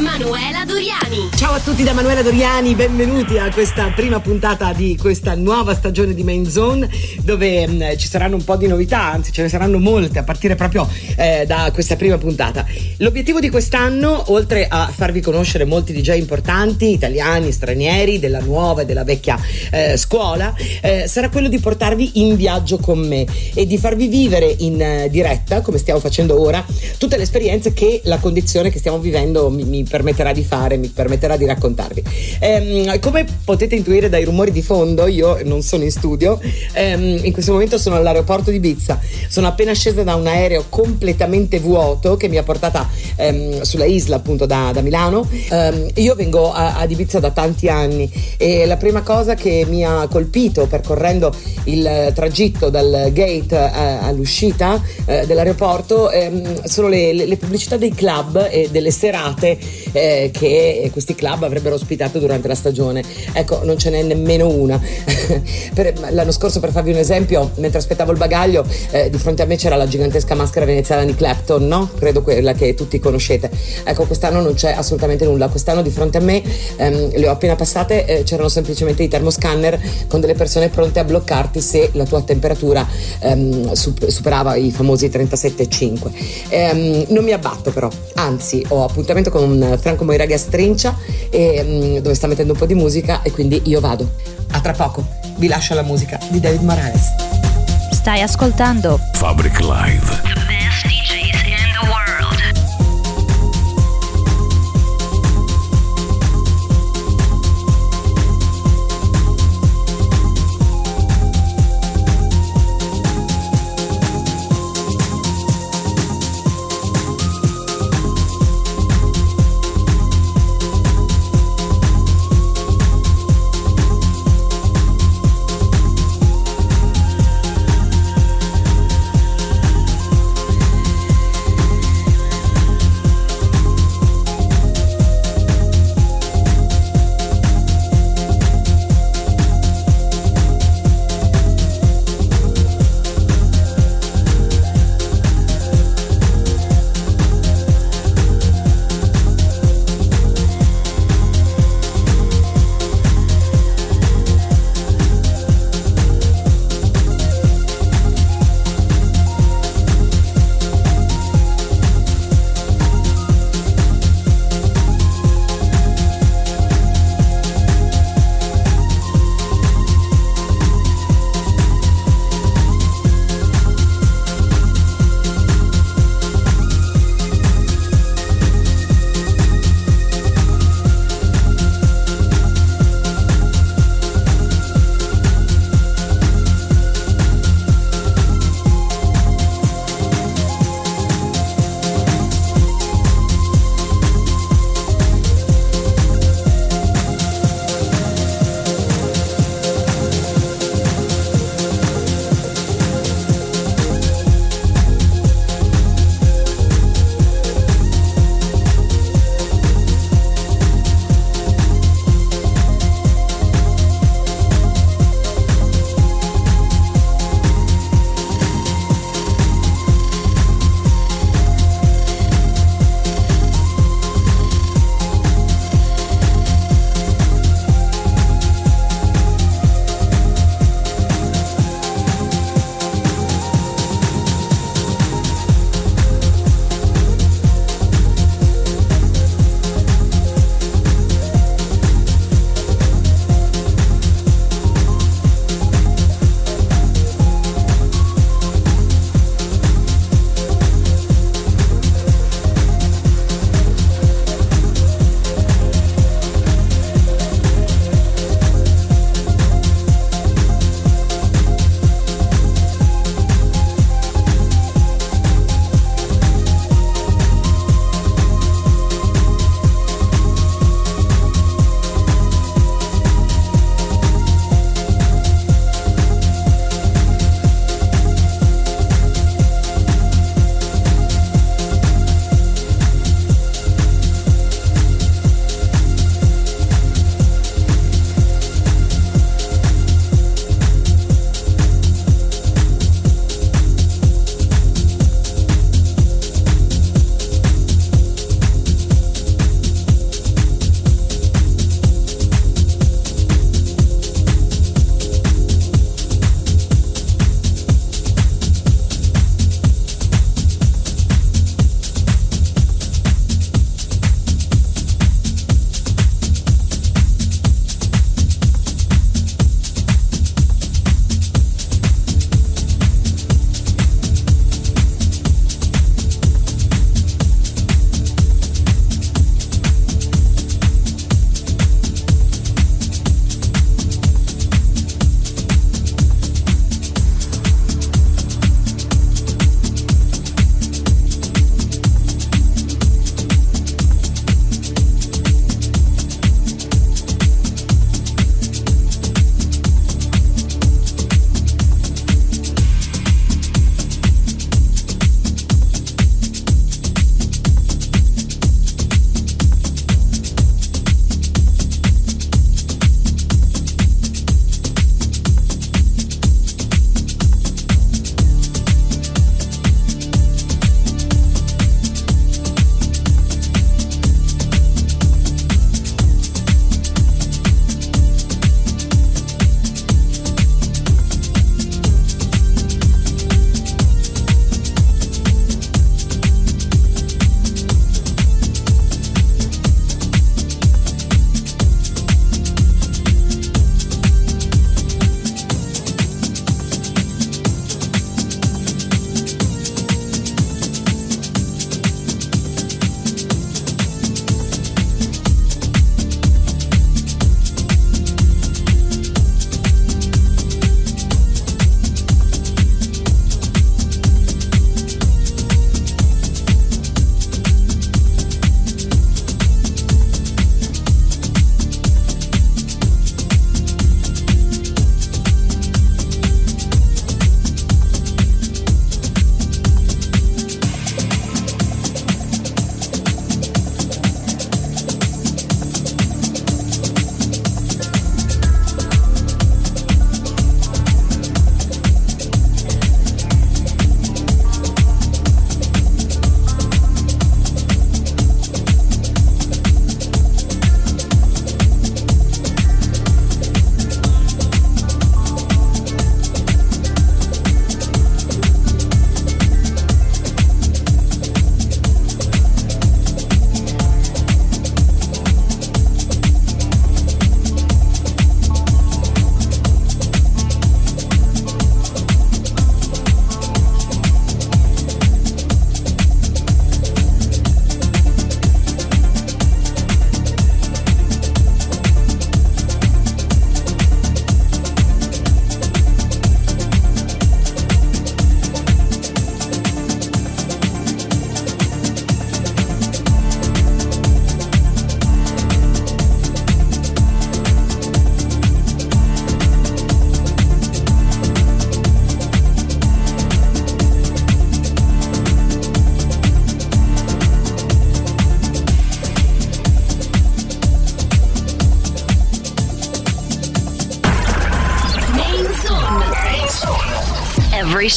Manuela Doriani. Ciao a tutti da Manuela Doriani, benvenuti a questa prima puntata di questa nuova stagione di Main Zone dove mh, mm, ci saranno un po' di novità, anzi ce ne saranno molte a partire proprio eh, da questa prima puntata. L'obiettivo di quest'anno, oltre a farvi conoscere molti DJ importanti, italiani, stranieri, della nuova e della vecchia eh, scuola, eh, sarà quello di portarvi in viaggio con me e di farvi vivere in eh, diretta, come stiamo facendo ora, tutte le esperienze che la condizione situazione che stiamo vivendo mi, mi permetterà di fare, mi permetterà di raccontarvi. Ehm, come potete intuire dai rumori di fondo, io non sono in studio, ehm, in questo momento sono all'aeroporto di Bizza, sono appena scesa da un aereo completamente vuoto che mi ha portata ehm, sulla isla appunto da, da Milano. Ehm, io vengo a, ad Ibiza da tanti anni e la prima cosa che mi ha colpito percorrendo il tragitto dal gate eh, all'uscita eh, dell'aeroporto ehm, sono le, le, le pubblicità dei club e delle serate eh, che questi club avrebbero ospitato durante la stagione. Ecco, non ce n'è nemmeno una. per, l'anno scorso, per farvi un esempio, mentre aspettavo il bagaglio, eh, di fronte a me c'era la gigantesca maschera veneziana di Clapton, no? Credo quella che tutti conoscete. Ecco, quest'anno non c'è assolutamente nulla. Quest'anno di fronte a me, ehm, le ho appena passate, eh, c'erano semplicemente i termoscanner con delle persone pronte a bloccarti se la tua temperatura ehm, superava i famosi 37,5. Ehm, non mi abbatto però, anzi anzi ho appuntamento con Franco Moiraga Strincia e, mm, dove sta mettendo un po' di musica e quindi io vado. A tra poco vi lascio la musica di David Morales. Stai ascoltando Fabric Live.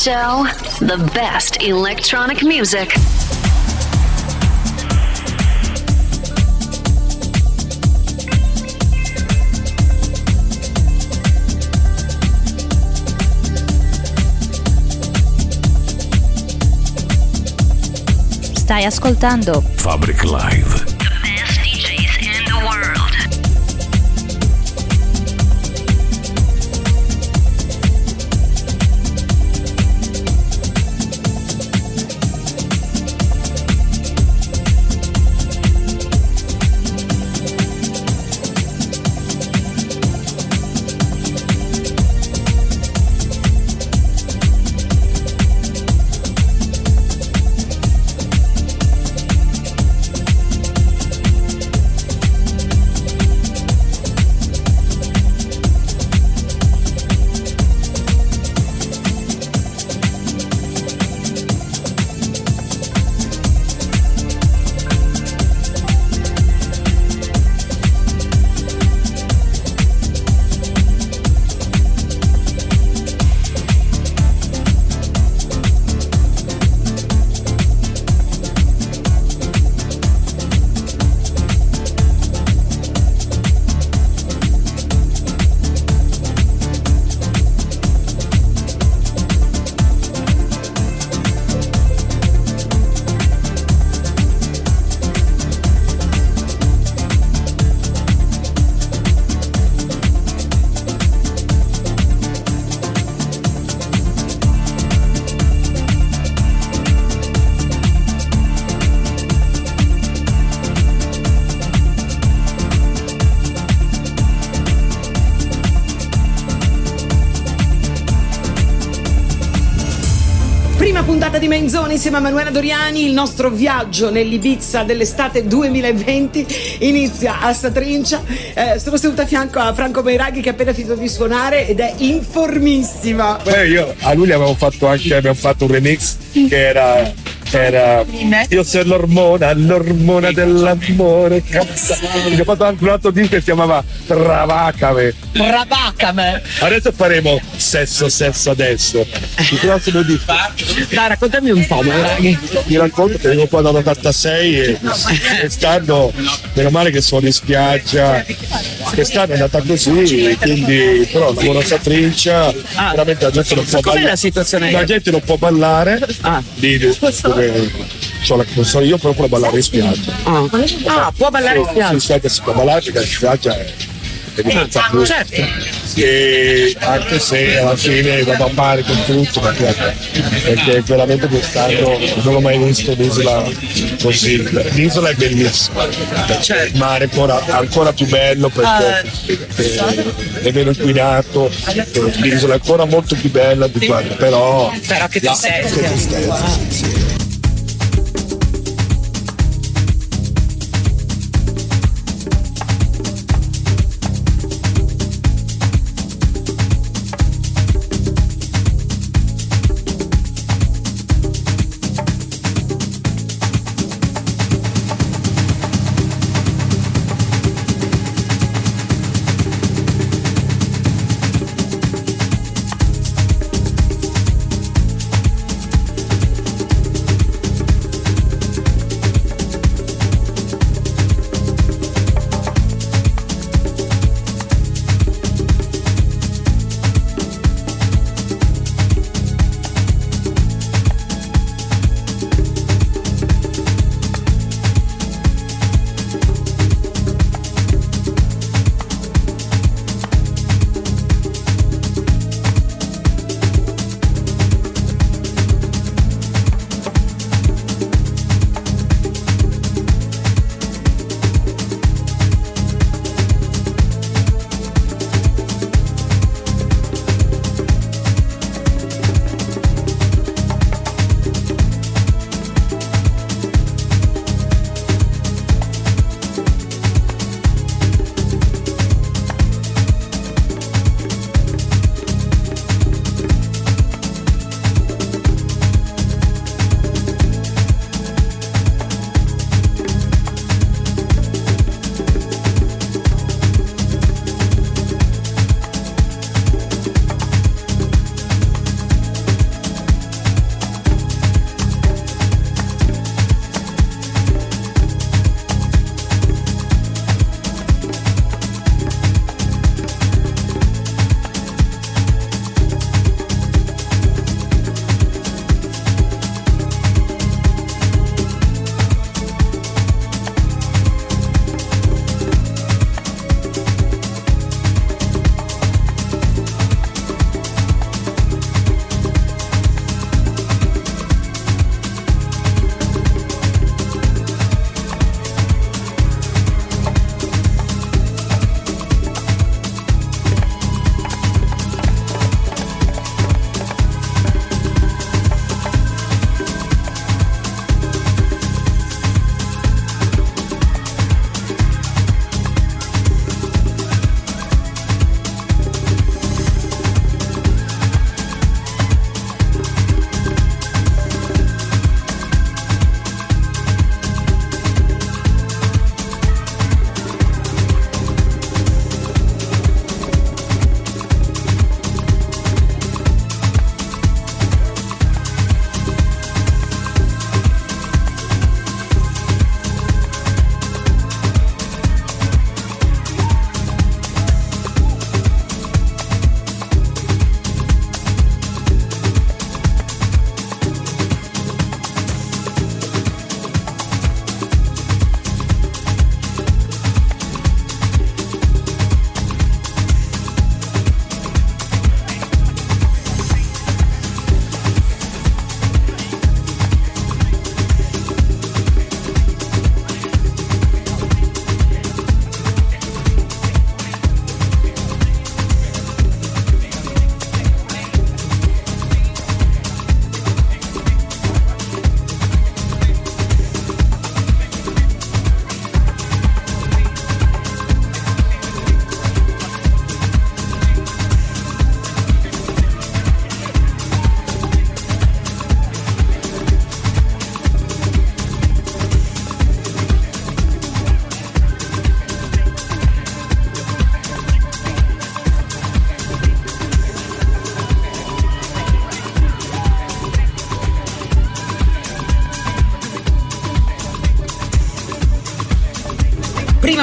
Show, the best electronic music. Stai ascoltando Fabric Live. Di Menzone insieme a Manuela Doriani, il nostro viaggio nell'Ibiza dell'estate 2020 inizia a Satrincia. Eh, sono seduta a fianco a Franco Meiraghi che ha appena finito di suonare ed è informissima. Beh, io a lui gli avevo fatto anche abbiamo fatto un remix che era era io sono l'ormona, l'ormona dell'amore. Cazzo. Ho fatto anche un altro disco che si chiamava Travacame. Rabacame! Adesso faremo sesso, sesso adesso. Il prossimo disco. Dai, raccontami un po', Meiraghi. Ti racconto che vengo qua dall'86 e quest'anno, meno male che sono in spiaggia, quest'anno è andata così, quindi però lavoro a Satrincia, veramente la gente non può ballare. la situazione? La gente non può ballare, Ah. di, dove, c'ho la- so io però può ballare in spiaggia. Ah, Ah, può ballare in Sì, spiaggia? spiaggia si può ballare perché in spiaggia è, è diversa più. Certo. E anche se alla fine vado a mare con tutto perché, perché veramente quest'anno non ho mai visto un'isola così. L'isola è bellissima, il mare è ancora, ancora più bello perché eh, è meno inquinato, eh, l'isola è ancora molto più bella di quanto, però Però che tristezza. che tristezza, sì, sì.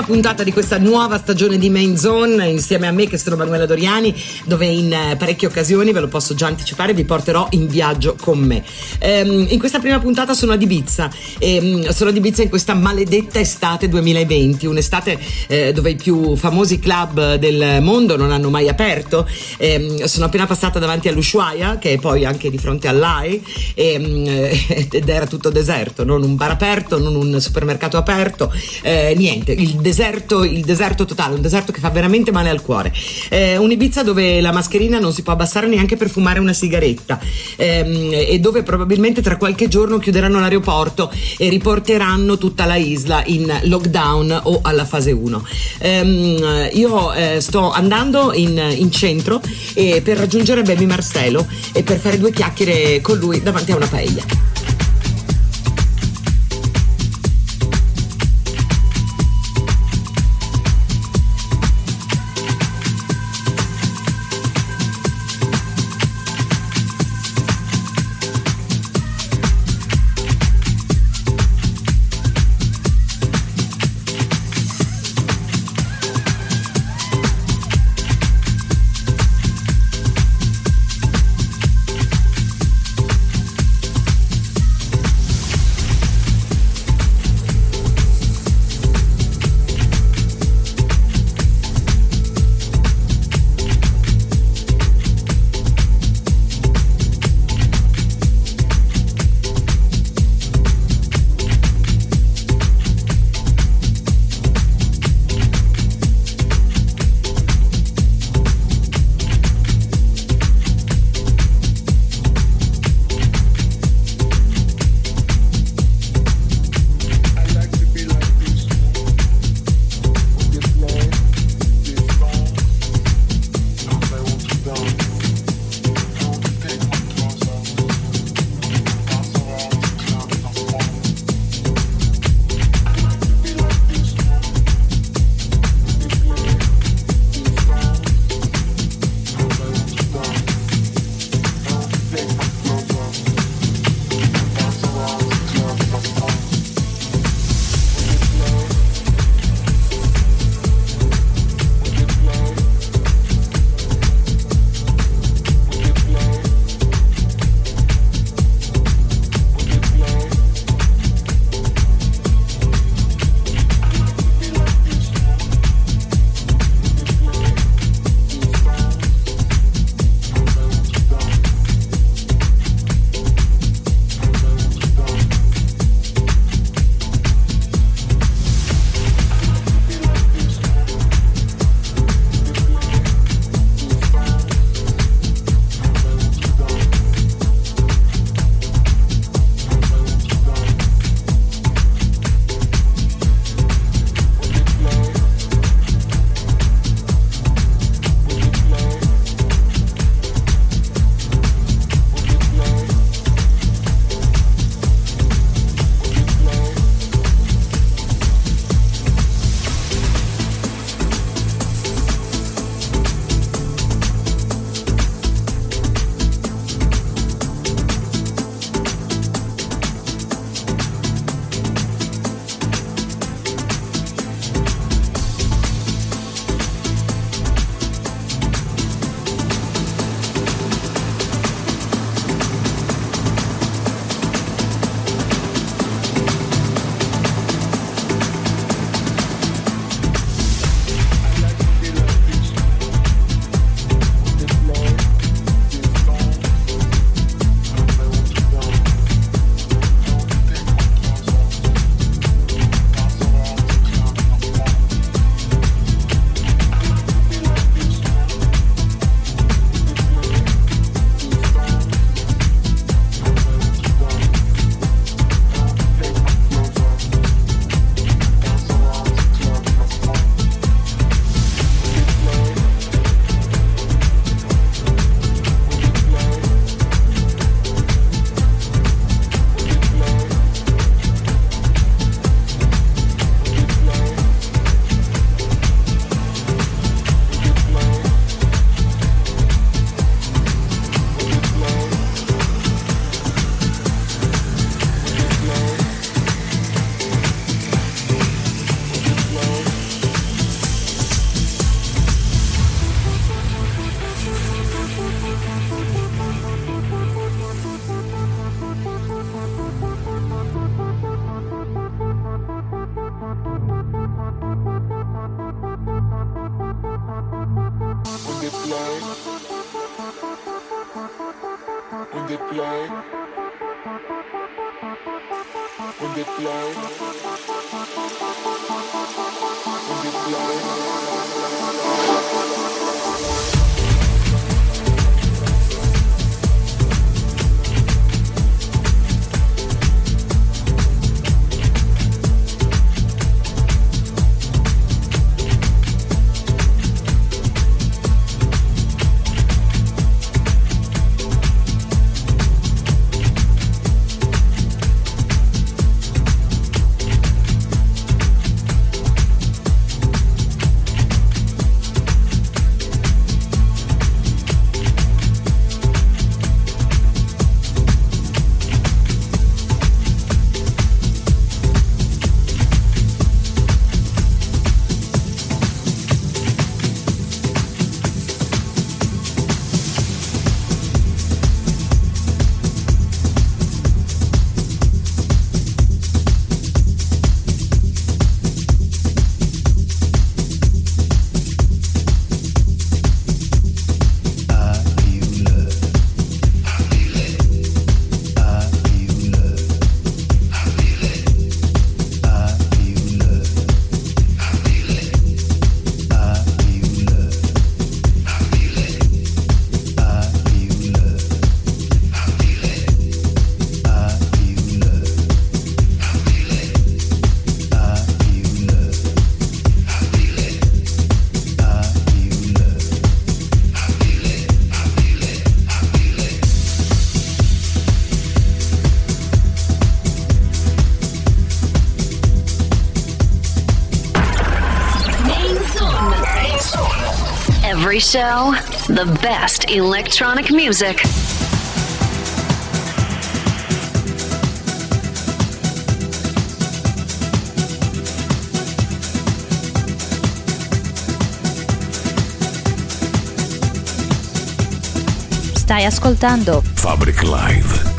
Prima puntata di questa nuova stagione di Main Zone insieme a me che sono Manuela Doriani dove in eh, parecchie occasioni, ve lo posso già anticipare, vi porterò in viaggio con me. Ehm, in questa prima puntata sono ad Ibiza ehm, sono ad Ibiza in questa maledetta estate 2020, un'estate eh, dove i più famosi club del mondo non hanno mai aperto. Ehm, sono appena passata davanti all'Ushuaia che è poi anche di fronte all'AI e, ed era tutto deserto, non un bar aperto, non un supermercato aperto, eh, niente, il deserto, il deserto totale, un deserto che fa veramente male al cuore. Eh, un Ibiza dove la mascherina non si può abbassare neanche per fumare una sigaretta ehm, e dove probabilmente tra qualche giorno chiuderanno l'aeroporto e riporteranno tutta la isla in lockdown o alla fase 1. Ehm, io eh, sto andando in, in centro per raggiungere Baby Marcelo e per fare due chiacchiere con lui davanti a una paella. Show, the best electronic music. Stai ascoltando Fabric Live.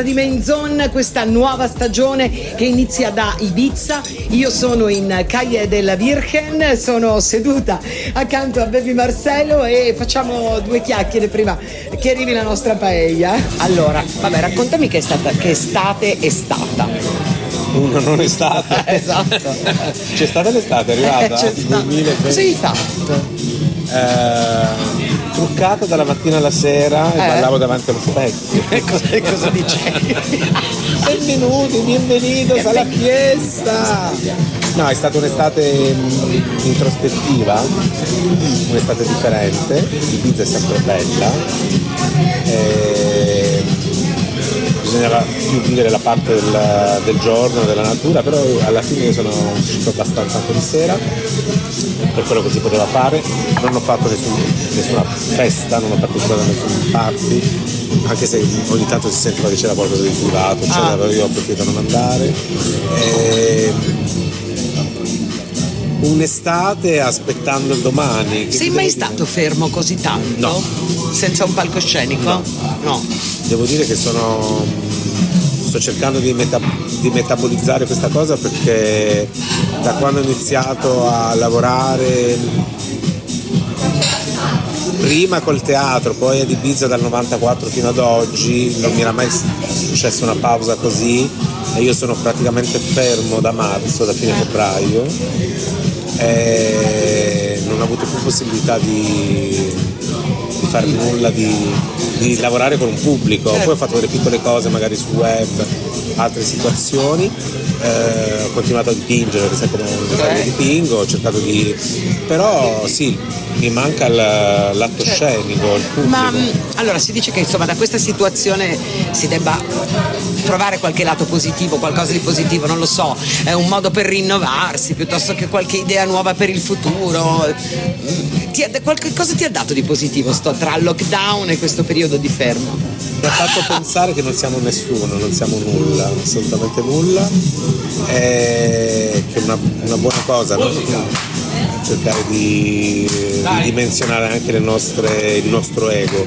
Puntata di Main Zone, questa nuova stagione che inizia da Ibiza. Io sono in Calle della Virgen, sono seduta accanto a Baby Marcello e facciamo due chiacchiere prima che arrivi la nostra paella. Allora, vabbè, raccontami che, è stata, che estate è stata. Uno non è stata. esatto. C'è stata l'estate, è arrivata? Eh, c'è stata. Cosa hai fatto? Eh truccato dalla mattina alla sera e eh? ballavo davanti allo specchio. E cosa, cosa dicevi? Benvenuti, bienvenidos alla fiesta! No, è stata un'estate mm, introspettiva, un'estate differente, Ibiza è sempre bella. E bisognava più vivere la parte del, del, giorno, della natura, però alla fine io sono uscito abbastanza anche di sera per quello che si poteva fare, non ho fatto nessun, nessuna festa, non ho partecipato a nessun party, anche se ogni tanto si sentiva che c'era qualcosa di privato, eccetera, ah. io ho preferito non andare. E un'estate aspettando il domani. Sei mai stato fermo così tanto? No. Senza un palcoscenico? No. no. Devo dire che sono. sto cercando di, meta... di metabolizzare questa cosa perché da quando ho iniziato a lavorare prima col teatro, poi ad Ibiza dal 94 fino ad oggi, non mi era mai successa una pausa così e io sono praticamente fermo da marzo, da fine febbraio e non ho avuto più possibilità di, di fare nulla, di, di, lavorare con un pubblico. Poi ho fatto delle piccole cose magari sul web, altre situazioni, eh, ho continuato a dipingere, perché sai come eh. dipingo, ho cercato di... però sì, mi manca l'atto certo. scenico, il pubblico. Ma mm, allora si dice che insomma da questa situazione si debba trovare qualche lato positivo, qualcosa di positivo, non lo so, è un modo per rinnovarsi piuttosto che qualche idea nuova per il futuro. Ti ha, qualche cosa ti ha dato di positivo sto, tra lockdown e questo periodo di fermo? Mi ha fatto pensare che non siamo nessuno, non siamo nulla, assolutamente nulla, e che è una, una buona cosa, no? cercare di, di dimensionare anche nostre, il nostro ego.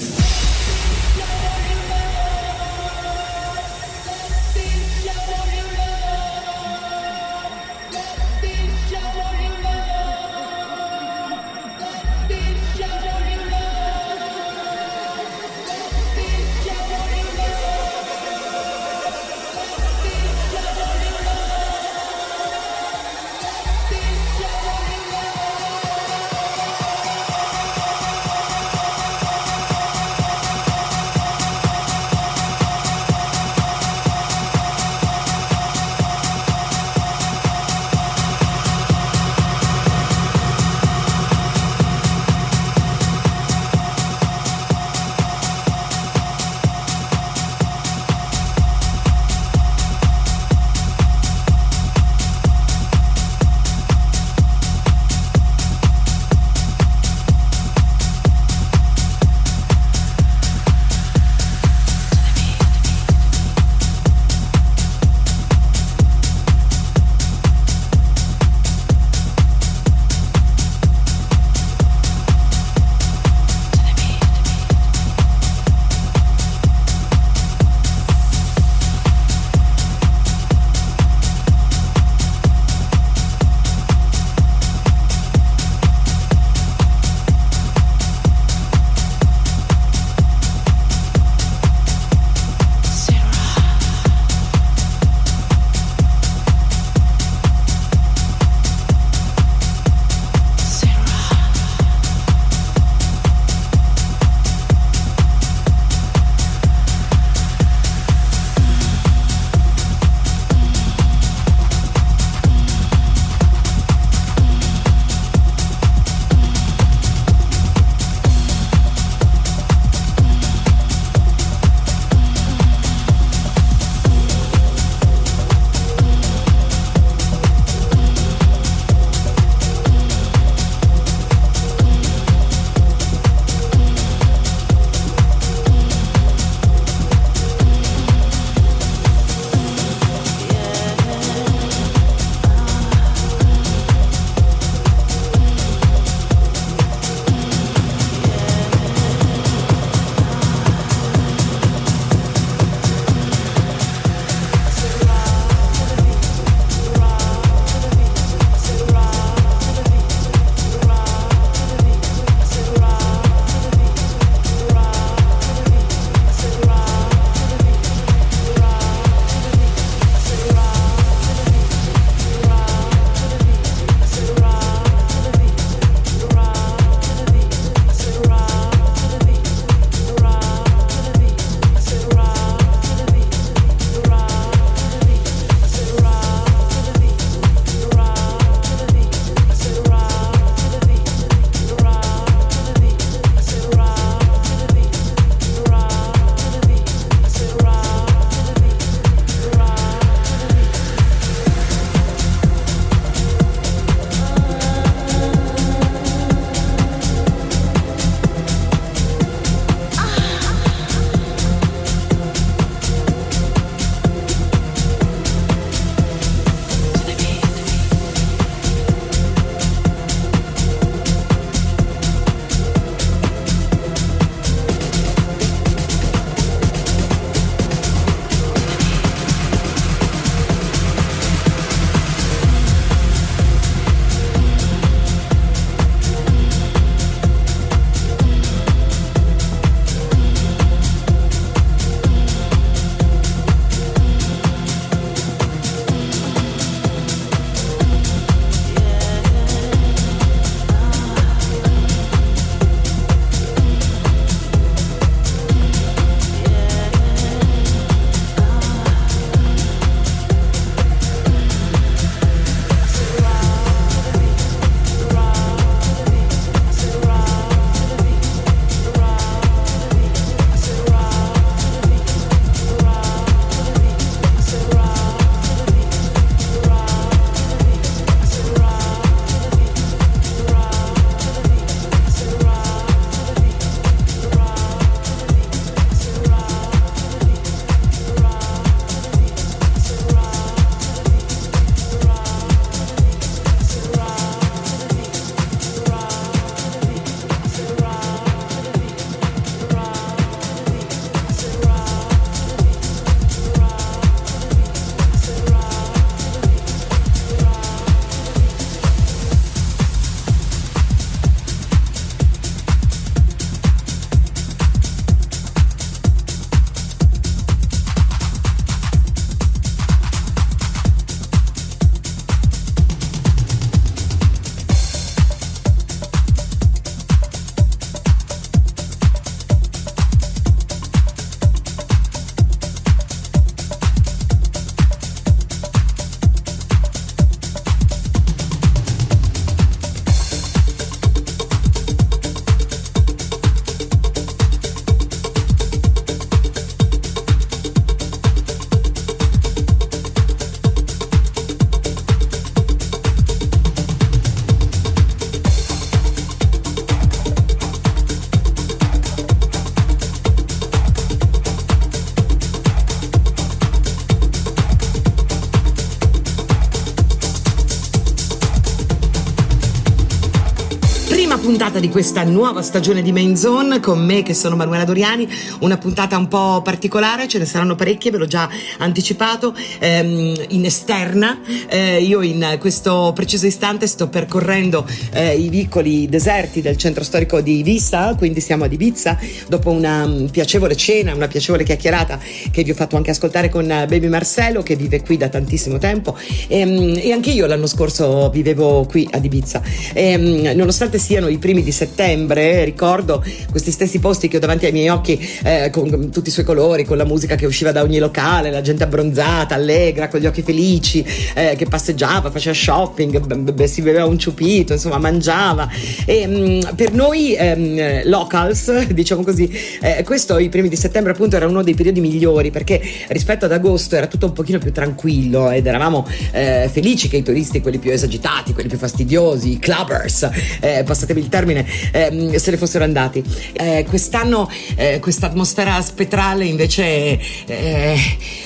Puntata di questa nuova stagione di Main Zone con me che sono Manuela Doriani, una puntata un po' particolare, ce ne saranno parecchie, ve l'ho già anticipato, ehm, in esterna. Eh, io in questo preciso istante sto percorrendo eh, i vicoli deserti del centro storico di Ibiza, quindi siamo ad Ibiza, dopo una um, piacevole cena, una piacevole chiacchierata che vi ho fatto anche ascoltare con Baby Marcello che vive qui da tantissimo tempo e, um, e anche io l'anno scorso vivevo qui ad Ibiza. E, um, nonostante siano i primi di settembre, ricordo questi stessi posti che ho davanti ai miei occhi eh, con tutti i suoi colori, con la musica che usciva da ogni locale, la gente abbronzata, allegra, con gli occhi felici, eh, che passeggiava, faceva shopping, b- b- si beveva un ciupito, insomma mangiava. E mh, mm, per noi ehm, locals, diciamo così, eh, questo i primi di settembre appunto era uno dei periodi migliori perché rispetto ad agosto era tutto un pochino più tranquillo ed eravamo eh, felici che i turisti, quelli più esagitati, quelli più fastidiosi, i clubbers, eh, passatemi il termine, ehm, se ne fossero andati. Eh, quest'anno eh, questa atmosfera spettrale invece eh,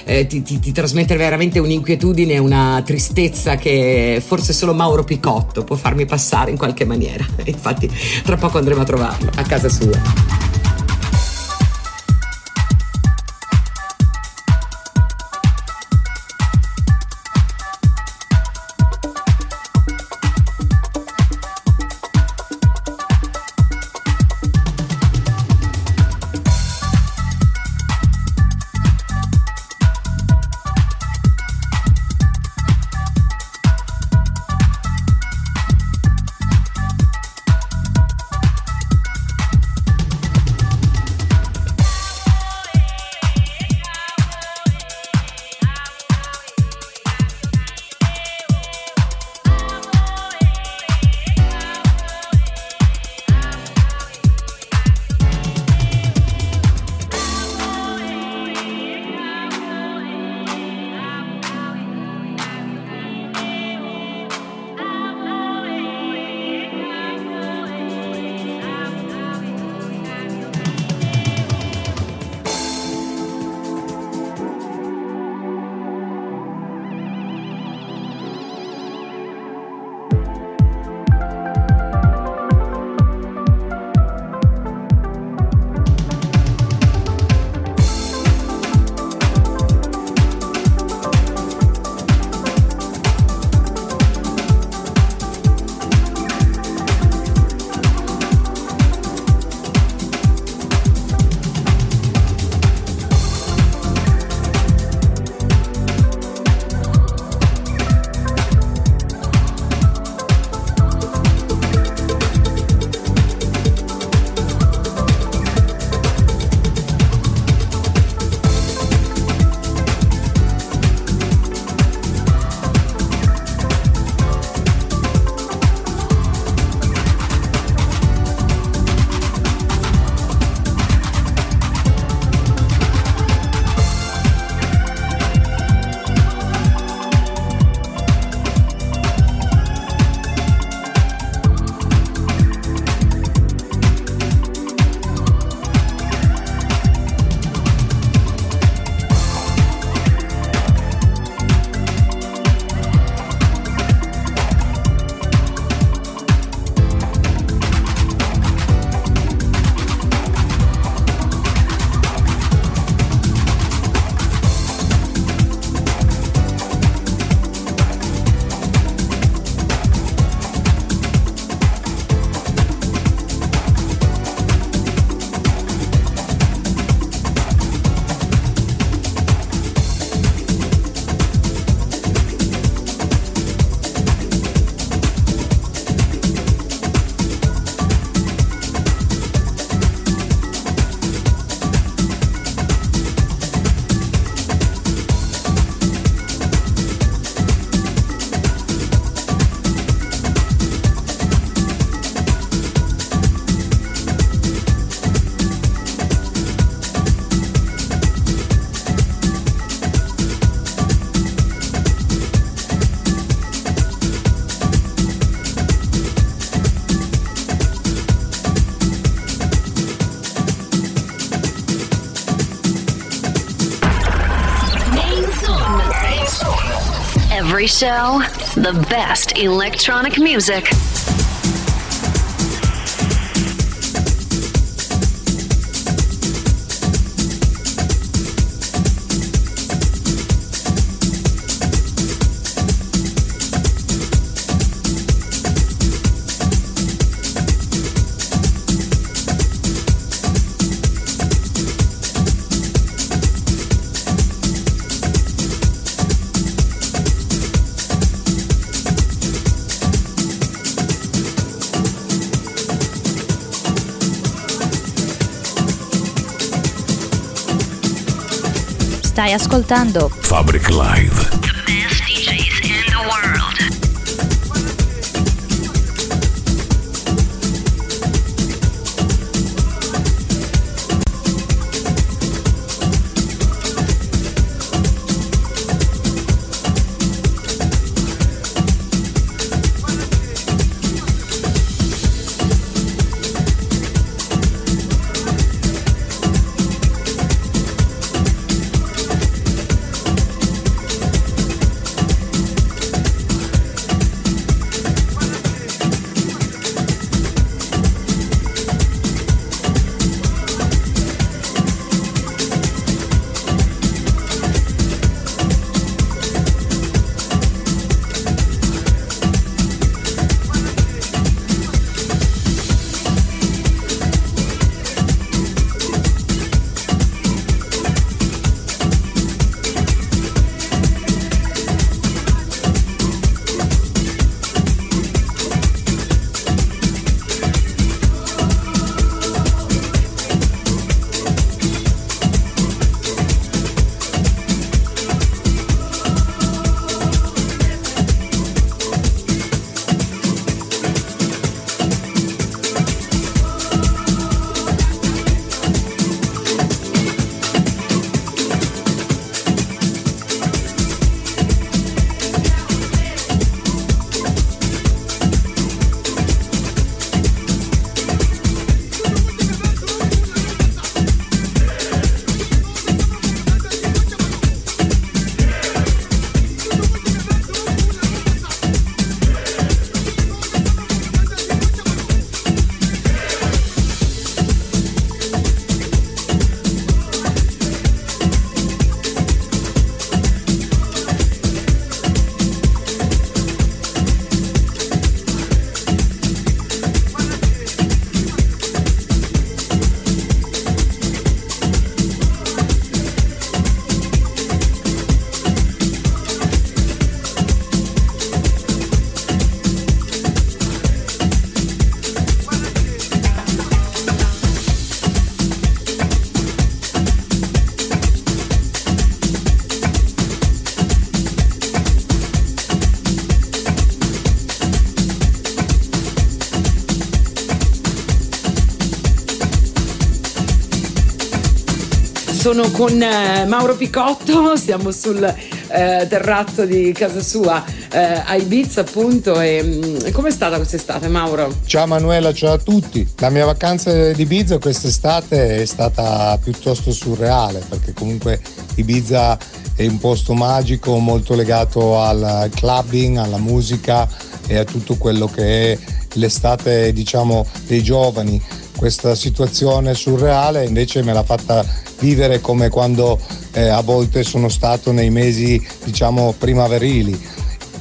eh, ti, ti, ti, trasmette veramente un'inquietudine, una tristezza che forse solo Mauro Picotto può farmi passare in qualche maniera. Infatti tra poco andremo a trovarlo a casa sua. Show, the best electronic music. Stai ascoltando Fabric Live. Sono con eh, Mauro Picotto, siamo sul eh, terrazzo di casa sua eh, a Ibiza appunto e mm, com'è stata quest'estate Mauro? Ciao Manuela, ciao a tutti. La mia vacanza di Ibiza quest'estate è stata piuttosto surreale perché comunque Ibiza è un posto magico molto legato al clubbing, alla musica e a tutto quello che è l'estate diciamo dei giovani questa situazione surreale invece me l'ha fatta vivere come quando eh, a volte sono stato nei mesi diciamo primaverili.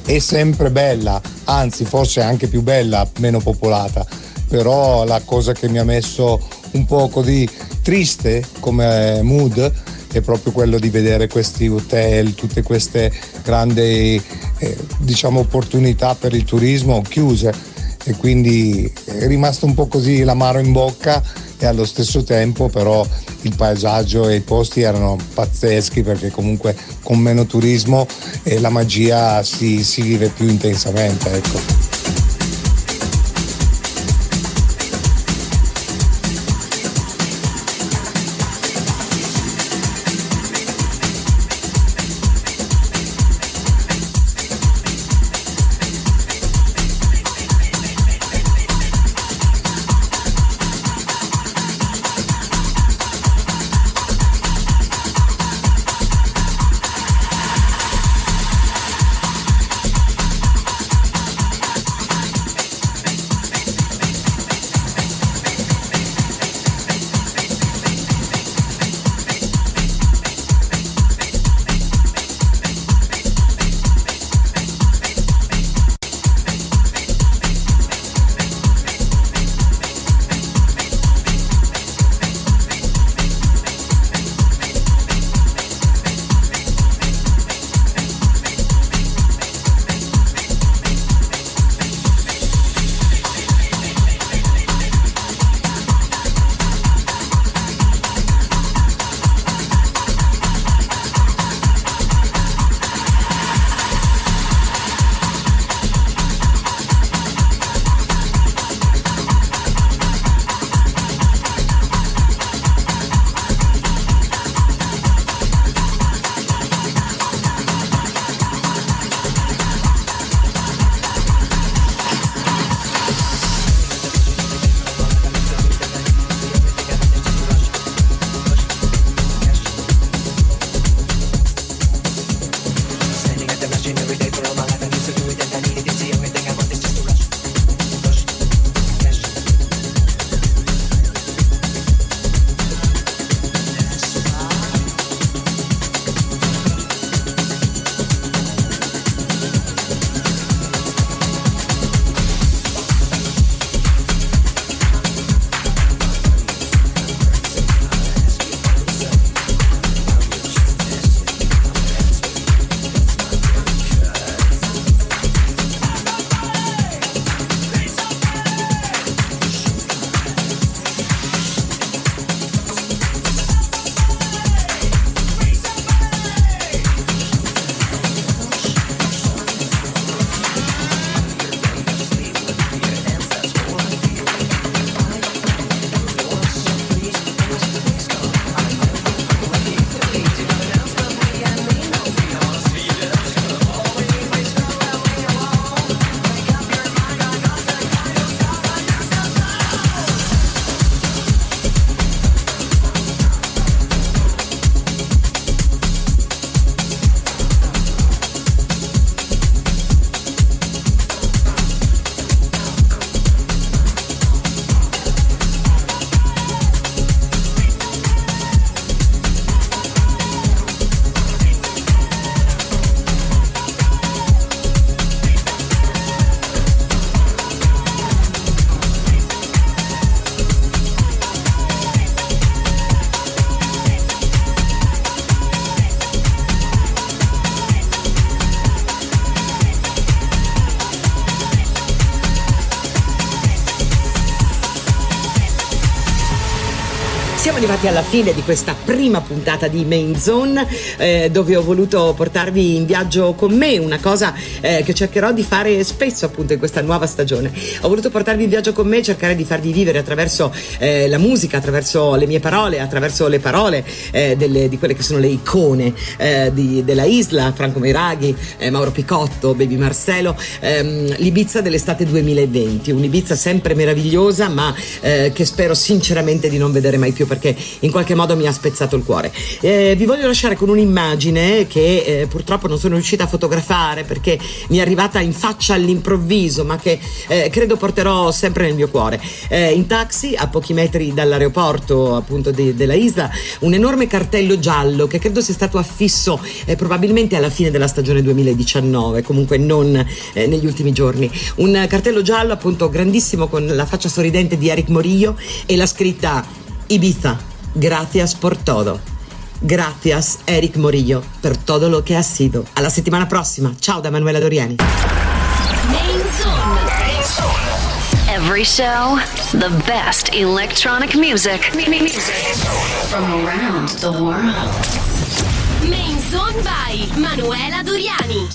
È sempre bella, anzi forse anche più bella, meno popolata, però la cosa che mi ha messo un po' così triste come mood è proprio quello di vedere questi hotel, tutte queste grandi eh, diciamo, opportunità per il turismo chiuse e quindi è rimasto un po' così l'amaro in bocca e allo stesso tempo però il paesaggio e i posti erano pazzeschi perché comunque con meno turismo eh, la magia si, si vive più intensamente. Ecco. Siamo arrivati alla fine di questa prima puntata di Main Zone eh, dove ho voluto portarvi in viaggio con me, una cosa eh, che cercherò di fare spesso appunto in questa nuova stagione. Ho voluto portarvi in viaggio con me, cercare di farvi vivere attraverso eh, la musica, attraverso le mie parole, attraverso le parole eh, delle, di quelle che sono le icone eh, di, della Isla, Franco Meiraghi, eh, Mauro Picotto, Baby Marcelo, ehm, l'Ibiza dell'estate 2020, un'Ibiza sempre meravigliosa ma che spero sinceramente di non vedere mai più perché in qualche modo mi ha spezzato il cuore. Eh, vi voglio lasciare con un'immagine che eh, purtroppo non sono riuscita a fotografare perché mi è arrivata in faccia all'improvviso, ma che eh, credo porterò sempre nel mio cuore. Eh, in taxi, a pochi metri dall'aeroporto appunto de- della isla, un enorme cartello giallo che credo sia stato affisso eh, probabilmente alla fine della stagione 2019, comunque non eh, negli ultimi giorni. Un cartello giallo appunto grandissimo con la faccia sorridente di Eric Morillo e la scritta Ibiza, gracias por todo. Gracias Eric Morillo per todo lo que has sido. Alla settimana prossima. Ciao da Manuela Doriani. Main Zone. Every show, the best electronic music. From around the world. Main Zone by Manuela Doriani.